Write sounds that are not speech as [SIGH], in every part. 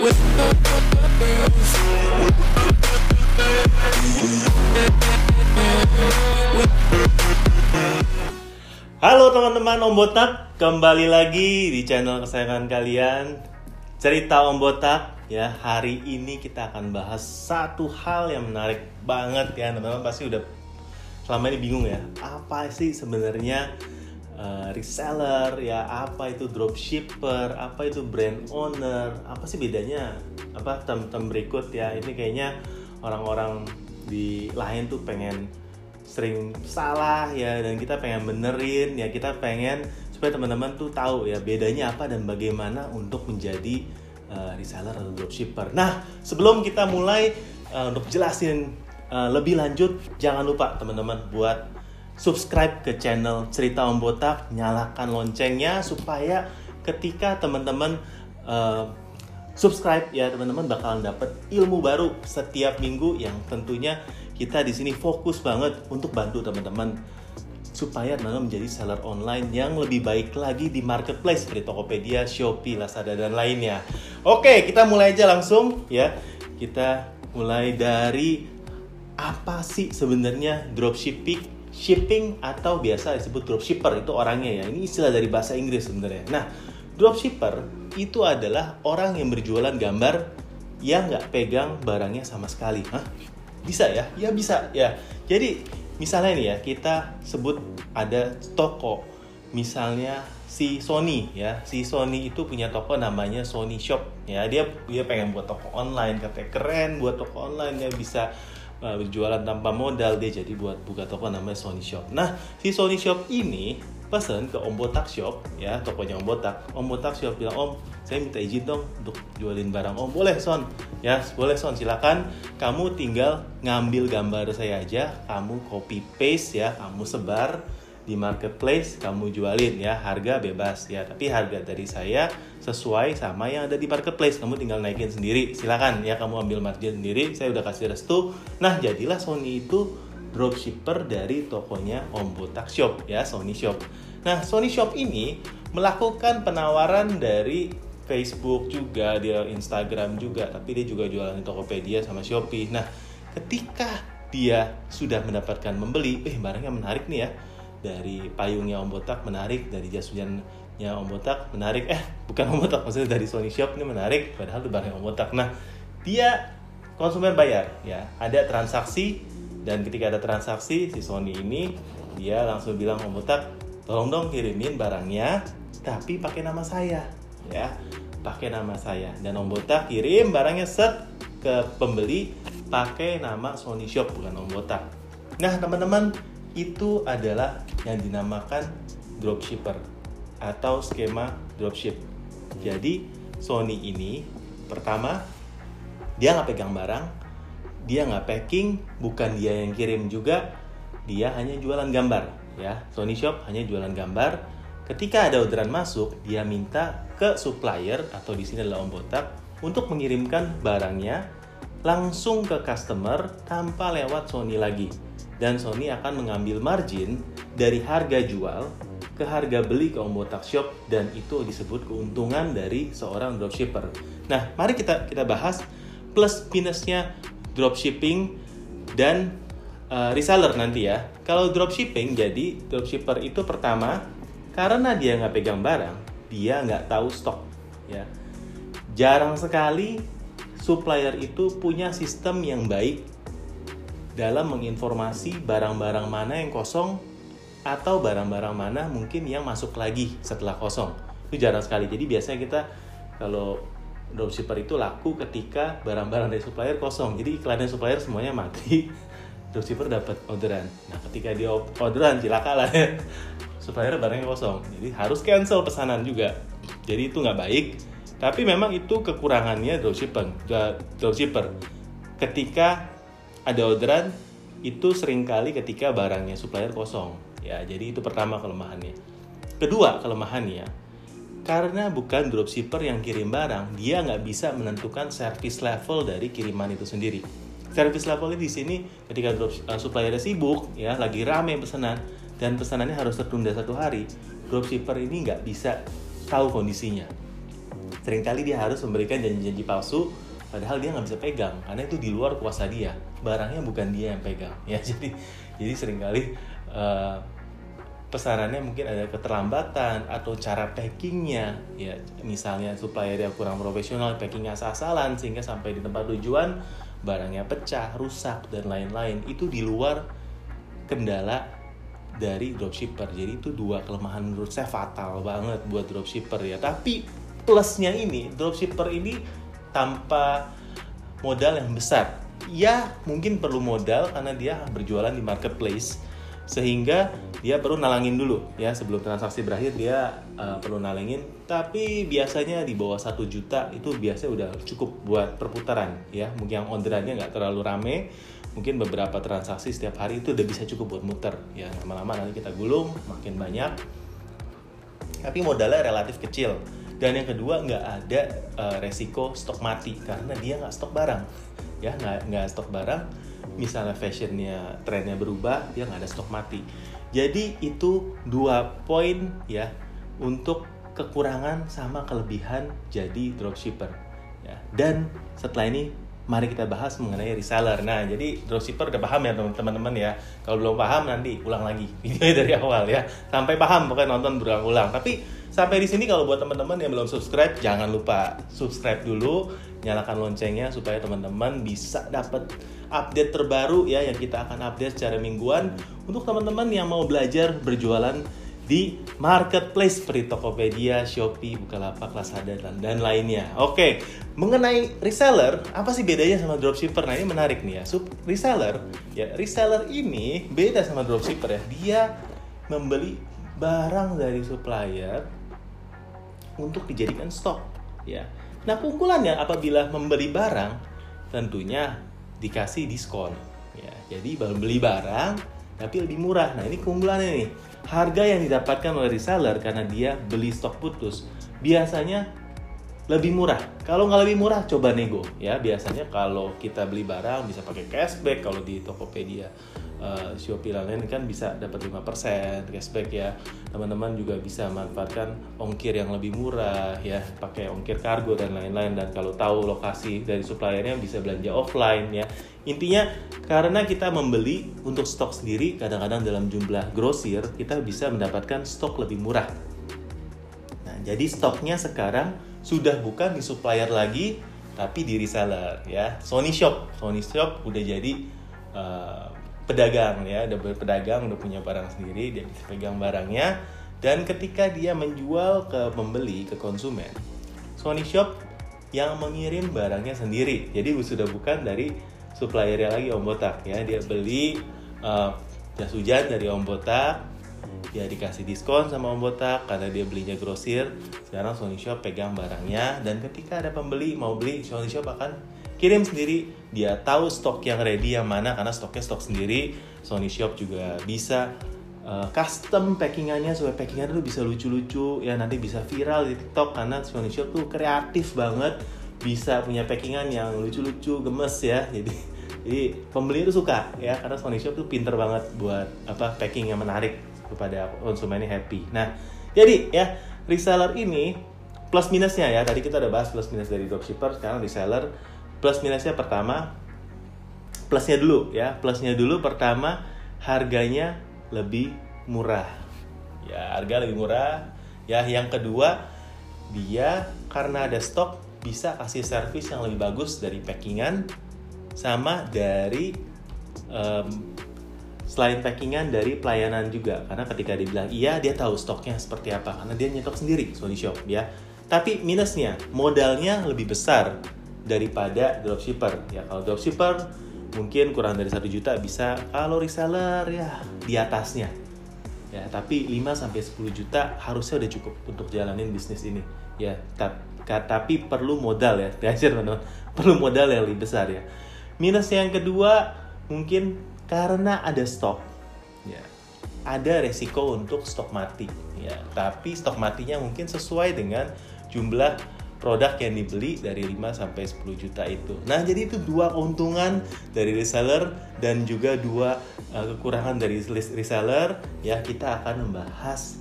Halo teman-teman Om Botak, kembali lagi di channel kesayangan kalian. Cerita Om Botak ya Hari ini kita akan bahas satu hal yang menarik banget ya. Teman-teman pasti udah selama ini bingung ya. Apa sih sebenarnya uh, reseller ya Apa itu dropshipper, apa itu brand owner Apa sih bedanya apa term-term berikut ya Ini kayaknya orang-orang di lain tuh pengen sering salah ya dan kita pengen benerin ya kita pengen supaya teman-teman tuh tahu ya bedanya apa dan bagaimana untuk menjadi uh, reseller atau dropshipper. Nah sebelum kita mulai uh, untuk jelasin uh, lebih lanjut jangan lupa teman-teman buat subscribe ke channel Cerita Om Botak, nyalakan loncengnya supaya ketika teman-teman uh, subscribe ya teman-teman bakalan dapat ilmu baru setiap minggu yang tentunya kita di sini fokus banget untuk bantu teman-teman supaya teman-teman menjadi seller online yang lebih baik lagi di marketplace seperti Tokopedia, Shopee, Lazada dan lainnya. Oke, kita mulai aja langsung ya. Kita mulai dari apa sih sebenarnya dropshipping shipping atau biasa disebut dropshipper itu orangnya ya. Ini istilah dari bahasa Inggris sebenarnya. Nah, dropshipper itu adalah orang yang berjualan gambar yang nggak pegang barangnya sama sekali. Hah? Bisa ya? Ya bisa ya. Jadi misalnya nih ya kita sebut ada toko misalnya si Sony ya si Sony itu punya toko namanya Sony Shop ya dia dia pengen buat toko online katanya keren buat toko online dia bisa uh, berjualan tanpa modal dia jadi buat buka toko namanya Sony Shop. Nah si Sony Shop ini pesen ke Om Botak Shop ya tokonya Om Botak. Om Botak Shop bilang Om saya minta izin dong untuk jualin barang Om. Boleh Son. Ya boleh Son. Silakan. Kamu tinggal ngambil gambar saya aja. Kamu copy paste ya. Kamu sebar di marketplace kamu jualin ya harga bebas ya tapi harga dari saya sesuai sama yang ada di marketplace kamu tinggal naikin sendiri silakan ya kamu ambil margin sendiri saya udah kasih restu nah jadilah Sony itu dropshipper dari tokonya Om Botak Shop ya Sony Shop. Nah Sony Shop ini melakukan penawaran dari Facebook juga, dia Instagram juga, tapi dia juga jualan di Tokopedia sama Shopee. Nah ketika dia sudah mendapatkan membeli, eh barangnya menarik nih ya, dari payungnya Om Botak menarik, dari jas hujannya Om Botak menarik, eh bukan Om Botak maksudnya dari Sony Shop ini menarik, padahal barangnya Om Botak. Nah dia konsumen bayar ya, ada transaksi dan ketika ada transaksi si Sony ini dia langsung bilang Om Botak tolong dong kirimin barangnya tapi pakai nama saya ya. Pakai nama saya. Dan Om Botak kirim barangnya set ke pembeli pakai nama Sony Shop bukan Om Botak. Nah teman-teman itu adalah yang dinamakan dropshipper atau skema dropship jadi Sony ini pertama dia nggak pegang barang dia nggak packing, bukan dia yang kirim juga, dia hanya jualan gambar ya. Sony Shop hanya jualan gambar. Ketika ada orderan masuk, dia minta ke supplier atau di sini adalah Om Botak untuk mengirimkan barangnya langsung ke customer tanpa lewat Sony lagi. Dan Sony akan mengambil margin dari harga jual ke harga beli ke Om Botak Shop dan itu disebut keuntungan dari seorang dropshipper. Nah, mari kita kita bahas plus minusnya dropshipping dan uh, reseller nanti ya. Kalau dropshipping jadi dropshipper itu pertama karena dia nggak pegang barang, dia nggak tahu stok ya. Jarang sekali supplier itu punya sistem yang baik dalam menginformasi barang-barang mana yang kosong atau barang-barang mana mungkin yang masuk lagi setelah kosong. Itu jarang sekali. Jadi biasanya kita kalau dropshipper itu laku ketika barang-barang dari supplier kosong. Jadi iklannya supplier semuanya mati. [LAUGHS] Dropshipper dapat orderan. Nah, ketika dia orderan cilaka lah ya. [LAUGHS] Supplier barangnya kosong. Jadi harus cancel pesanan juga. Jadi itu nggak baik. Tapi memang itu kekurangannya dropshipper. Dropshipper. Ketika ada orderan itu sering kali ketika barangnya supplier kosong. Ya, jadi itu pertama kelemahannya. Kedua kelemahannya, karena bukan dropshipper yang kirim barang, dia nggak bisa menentukan service level dari kiriman itu sendiri. Service levelnya di sini ketika drop uh, supplier sibuk, ya lagi rame pesanan dan pesanannya harus tertunda satu hari, dropshipper ini nggak bisa tahu kondisinya. sering kali dia harus memberikan janji-janji palsu padahal dia nggak bisa pegang karena itu di luar kuasa dia. Barangnya bukan dia yang pegang [LAUGHS] ya. Jadi jadi sering kali uh, pesanannya mungkin ada keterlambatan atau cara packingnya ya. Misalnya supplier yang kurang profesional packingnya asal-asalan sehingga sampai di tempat tujuan barangnya pecah rusak dan lain-lain. Itu di luar kendala dari dropshipper. Jadi itu dua kelemahan menurut saya fatal banget buat dropshipper ya. Tapi plusnya ini dropshipper ini tanpa modal yang besar. Ya mungkin perlu modal karena dia berjualan di marketplace sehingga dia perlu nalangin dulu. Ya sebelum transaksi berakhir dia uh, perlu nalangin. Tapi biasanya di bawah satu juta itu biasanya udah cukup buat perputaran ya. Mungkin yang orderannya nggak terlalu rame mungkin beberapa transaksi setiap hari itu udah bisa cukup buat muter ya. Lama-lama nanti kita gulung makin banyak. Tapi modalnya relatif kecil dan yang kedua nggak ada uh, resiko stok mati karena dia nggak stok barang ya nggak nggak stok barang misalnya fashionnya trennya berubah dia nggak ada stok mati jadi itu dua poin ya untuk kekurangan sama kelebihan jadi dropshipper ya dan setelah ini mari kita bahas mengenai reseller. Nah, jadi dropshipper udah paham ya teman-teman ya. Kalau belum paham nanti ulang lagi videonya [LAUGHS] dari awal ya. Sampai paham pokoknya nonton berulang-ulang. Tapi sampai di sini kalau buat teman-teman yang belum subscribe jangan lupa subscribe dulu, nyalakan loncengnya supaya teman-teman bisa dapat update terbaru ya yang kita akan update secara mingguan untuk teman-teman yang mau belajar berjualan di marketplace seperti Tokopedia, Shopee, Bukalapak, Lazada dan, dan lainnya. Oke, mengenai reseller, apa sih bedanya sama dropshipper? Nah, ini menarik nih ya. Sub reseller, ya reseller ini beda sama dropshipper ya. Dia membeli barang dari supplier untuk dijadikan stok, ya. Nah, keunggulannya apabila membeli barang tentunya dikasih diskon ya. Jadi beli barang tapi lebih murah. Nah, ini keunggulannya nih harga yang didapatkan oleh reseller karena dia beli stok putus biasanya lebih murah. Kalau nggak lebih murah, coba nego ya. Biasanya kalau kita beli barang bisa pakai cashback kalau di Tokopedia, uh, Shopee lain kan bisa dapat 5% cashback ya. Teman-teman juga bisa manfaatkan ongkir yang lebih murah ya, pakai ongkir kargo dan lain-lain dan kalau tahu lokasi dari suppliernya bisa belanja offline ya. Intinya karena kita membeli untuk stok sendiri kadang-kadang dalam jumlah grosir kita bisa mendapatkan stok lebih murah. Nah, jadi stoknya sekarang sudah bukan di supplier lagi tapi di reseller ya Sony Shop Sony Shop udah jadi uh, pedagang ya. Udah berpedagang udah punya barang sendiri dia bisa pegang barangnya. Dan ketika dia menjual ke pembeli ke konsumen Sony Shop yang mengirim barangnya sendiri. Jadi sudah bukan dari suppliernya lagi Om Botak ya. Dia beli uh, jas hujan dari Om Botak. Dia dikasih diskon sama Om Botak karena dia belinya grosir. Sekarang Sony Shop pegang barangnya. Dan ketika ada pembeli mau beli Sony Shop akan kirim sendiri. Dia tahu stok yang ready yang mana karena stoknya stok sendiri. Sony Shop juga bisa uh, custom packingannya supaya packingannya tuh bisa lucu-lucu. Ya nanti bisa viral di TikTok karena Sony Shop tuh kreatif banget. Bisa punya packingan yang lucu-lucu gemes ya. Jadi jadi pembeli itu suka ya karena Sony Shop tuh pinter banget buat apa packing yang menarik kepada konsumennya happy. Nah, jadi ya reseller ini plus minusnya ya. Tadi kita udah bahas plus minus dari dropshipper, sekarang reseller plus minusnya pertama plusnya dulu ya. Plusnya dulu pertama harganya lebih murah. Ya, harga lebih murah. Ya, yang kedua dia karena ada stok bisa kasih servis yang lebih bagus dari packingan sama dari um, selain packingan dari pelayanan juga karena ketika dia bilang iya dia tahu stoknya seperti apa karena dia nyetok sendiri Sony Shop ya tapi minusnya modalnya lebih besar daripada dropshipper. Ya kalau dropshipper mungkin kurang dari satu juta bisa kalau reseller ya di atasnya. Ya tapi 5 sampai 10 juta harusnya udah cukup untuk jalanin bisnis ini. Ya tapi perlu modal ya. [LAUGHS] Diajar teman perlu modal yang lebih besar ya. Minus yang kedua mungkin karena ada stok. Ya ada resiko untuk stok mati. Ya tapi stok matinya mungkin sesuai dengan jumlah produk yang dibeli dari 5 sampai 10 juta itu. Nah, jadi itu dua keuntungan dari reseller dan juga dua uh, kekurangan dari reseller ya kita akan membahas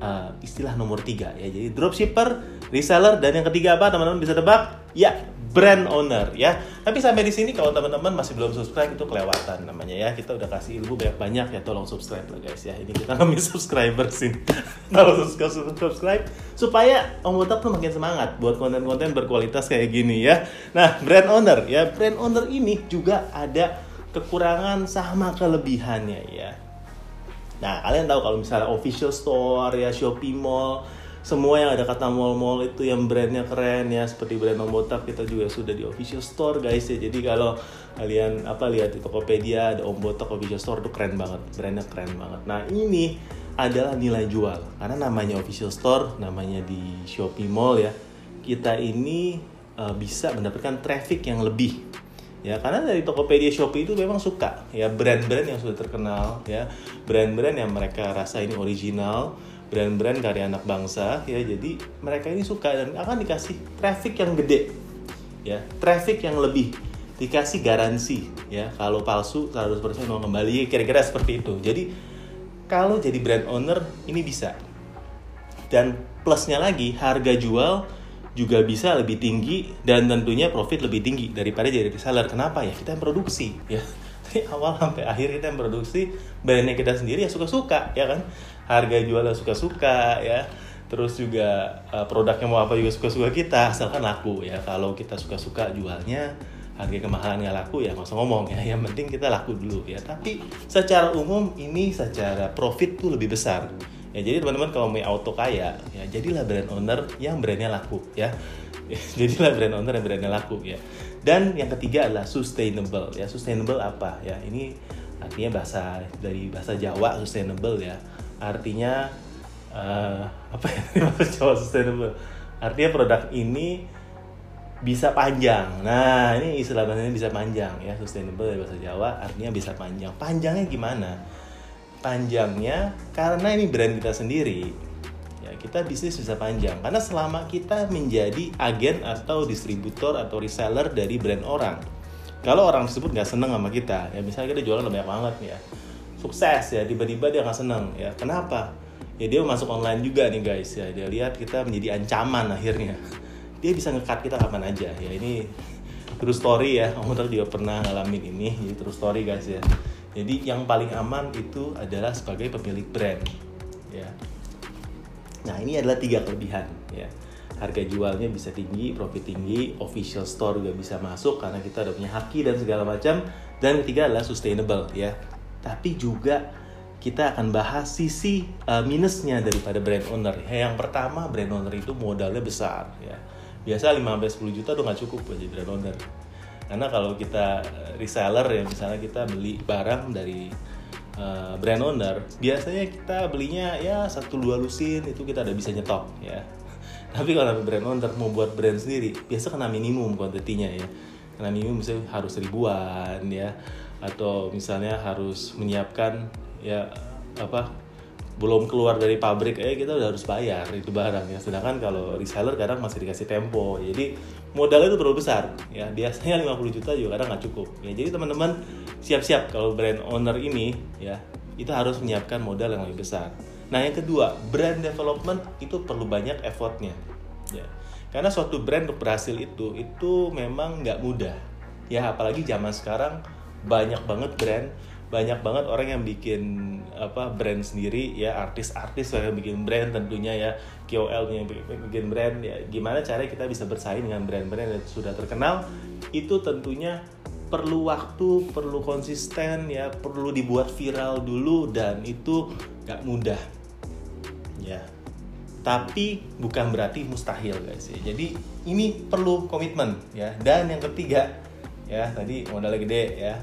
uh, istilah nomor tiga ya. Jadi dropshipper, reseller, dan yang ketiga apa teman-teman bisa tebak? Ya, brand owner ya. Tapi sampai di sini kalau teman-teman masih belum subscribe itu kelewatan namanya ya. Kita udah kasih ilmu banyak-banyak ya tolong subscribe lah guys ya. Ini kita [LAUGHS] ngambil subscriber sih. [LAUGHS] Kalau subscribe supaya Om Botak tuh makin semangat buat konten-konten berkualitas kayak gini ya. Nah, brand owner ya. Brand owner ini juga ada kekurangan sama kelebihannya ya. Nah, kalian tahu kalau misalnya official store ya, Shopee Mall, semua yang ada kata mall-mall itu yang brandnya keren ya seperti brand Ombotak kita juga sudah di official store guys ya. Jadi kalau kalian apa lihat di Tokopedia ada Ombotak official store itu keren banget brandnya keren banget. Nah ini adalah nilai jual karena namanya official store namanya di Shopee Mall ya kita ini uh, bisa mendapatkan traffic yang lebih ya. Karena dari Tokopedia Shopee itu memang suka ya brand-brand yang sudah terkenal ya brand-brand yang mereka rasa ini original brand-brand karya anak bangsa ya jadi mereka ini suka dan akan dikasih traffic yang gede ya traffic yang lebih dikasih garansi ya kalau palsu 100% mau kembali kira-kira seperti itu. Jadi kalau jadi brand owner ini bisa. Dan plusnya lagi harga jual juga bisa lebih tinggi dan tentunya profit lebih tinggi daripada jadi reseller. Kenapa ya? Kita yang produksi ya dari awal sampai akhir kita yang produksi brandnya kita sendiri ya suka-suka ya kan? Harga jualnya suka-suka ya. Terus juga uh, produknya mau apa juga suka-suka kita asalkan laku ya. Kalau kita suka-suka jualnya harga kemahalan nggak laku ya nggak usah ngomong ya. Yang penting kita laku dulu ya. Tapi secara umum ini secara profit tuh lebih besar. Ya jadi teman-teman kalau mau auto kaya ya jadilah brand owner yang brandnya laku ya. [LAUGHS] Jadilah brand owner yang brandnya laku ya dan yang ketiga adalah sustainable ya. Sustainable apa ya? Ini artinya bahasa dari bahasa Jawa sustainable ya. Artinya uh, apa ya? [LAUGHS] Bahasa Jawa sustainable. Artinya produk ini bisa panjang. Nah ini istilah bahasanya bisa panjang ya. Sustainable dari bahasa Jawa artinya bisa panjang. Panjangnya gimana? Panjangnya karena ini brand kita sendiri kita bisnis bisa panjang karena selama kita menjadi agen atau distributor atau reseller dari brand orang kalau orang tersebut nggak seneng sama kita ya misalnya kita jualan banyak banget nih ya sukses ya tiba-tiba dia nggak seneng ya kenapa? Ya dia masuk online juga nih guys ya dia lihat kita menjadi ancaman akhirnya. Dia bisa ngekat kita kapan aja ya ini true story ya Om juga pernah ngalamin ini jadi true story guys ya. Jadi yang paling aman itu adalah sebagai pemilik brand ya nah ini adalah tiga kelebihan ya harga jualnya bisa tinggi, profit tinggi, official store juga bisa masuk karena kita udah punya haki dan segala macam. Dan ketiga adalah sustainable ya tapi juga kita akan bahas sisi uh, minusnya daripada brand owner. Ya, yang pertama brand owner itu modalnya besar ya. Biasa 15-10 juta udah nggak cukup buat jadi brand owner. Karena kalau kita eh, reseller ya misalnya kita beli barang dari uh, brand owner, biasanya kita belinya ya satu dua lusin itu kita udah bisa nyetok ya. [LAUGHS] Tapi kalau brand owner mau buat brand sendiri, biasa kena minimum kuantitinya ya. Kena minimum misalnya harus ribuan ya atau misalnya harus menyiapkan ya apa belum keluar dari pabrik eh kita udah harus bayar itu barang ya. Sedangkan kalau reseller kadang masih dikasih tempo. Jadi modalnya itu terlalu besar ya. Biasanya 50 juta juga kadang nggak cukup. Ya jadi teman-teman siap-siap kalau brand owner ini ya itu harus menyiapkan modal yang lebih besar. Nah yang kedua brand development itu perlu banyak effortnya ya. Karena suatu brand untuk berhasil itu itu memang nggak mudah. Ya apalagi zaman sekarang banyak banget brand banyak banget orang yang bikin apa brand sendiri ya artis-artis yang bikin brand tentunya ya KOL yang bikin brand ya gimana cara kita bisa bersaing dengan brand-brand yang sudah terkenal itu tentunya perlu waktu perlu konsisten ya perlu dibuat viral dulu dan itu gak mudah. Ya tapi bukan berarti mustahil guys ya. Jadi ini perlu komitmen ya. Dan yang ketiga ya tadi modalnya gede ya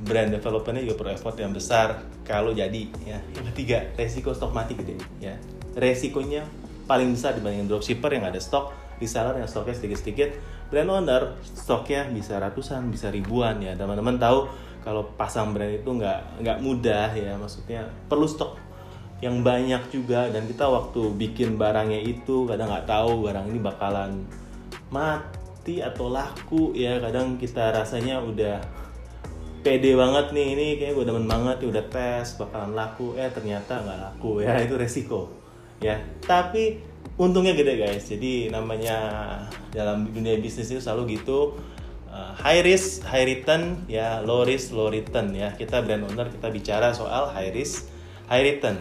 brand developernya juga perlu effort yang besar kalau jadi ya. Yang ketiga resiko stok mati gede ya. Resikonya paling besar dibandingin dropshipper yang ada stok reseller yang stoknya sedikit-sedikit. Brand owner stoknya bisa ratusan bisa ribuan ya. Teman-teman tahu kalau pasang brand itu nggak nggak mudah ya. Maksudnya perlu stok yang banyak juga dan kita waktu bikin barangnya itu kadang nggak tahu barang ini bakalan mati atau laku ya. Kadang kita rasanya udah pede banget nih ini kayak gue demen banget nih udah tes bakalan laku. Eh ternyata nggak laku ya [LAUGHS] itu resiko. Ya tapi untungnya gede guys. Jadi namanya dalam dunia bisnis itu selalu gitu uh, high risk high return ya low risk low return ya. Kita brand owner kita bicara soal high risk high return.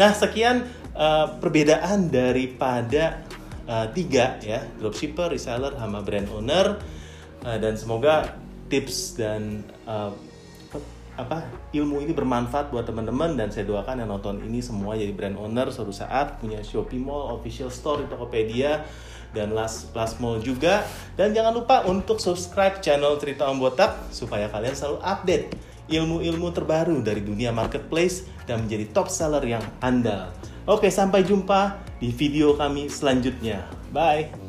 Nah sekian uh, perbedaan daripada uh, tiga ya dropshipper reseller sama brand owner. Uh, dan semoga tips dan uh, apa ilmu ini bermanfaat buat teman-teman dan saya doakan yang nonton ini semua jadi brand owner suatu saat punya Shopee Mall, official store di Tokopedia dan Last Plus Mall juga dan jangan lupa untuk subscribe channel Cerita Om Botak supaya kalian selalu update ilmu-ilmu terbaru dari dunia marketplace dan menjadi top seller yang andal. Oke, sampai jumpa di video kami selanjutnya. Bye.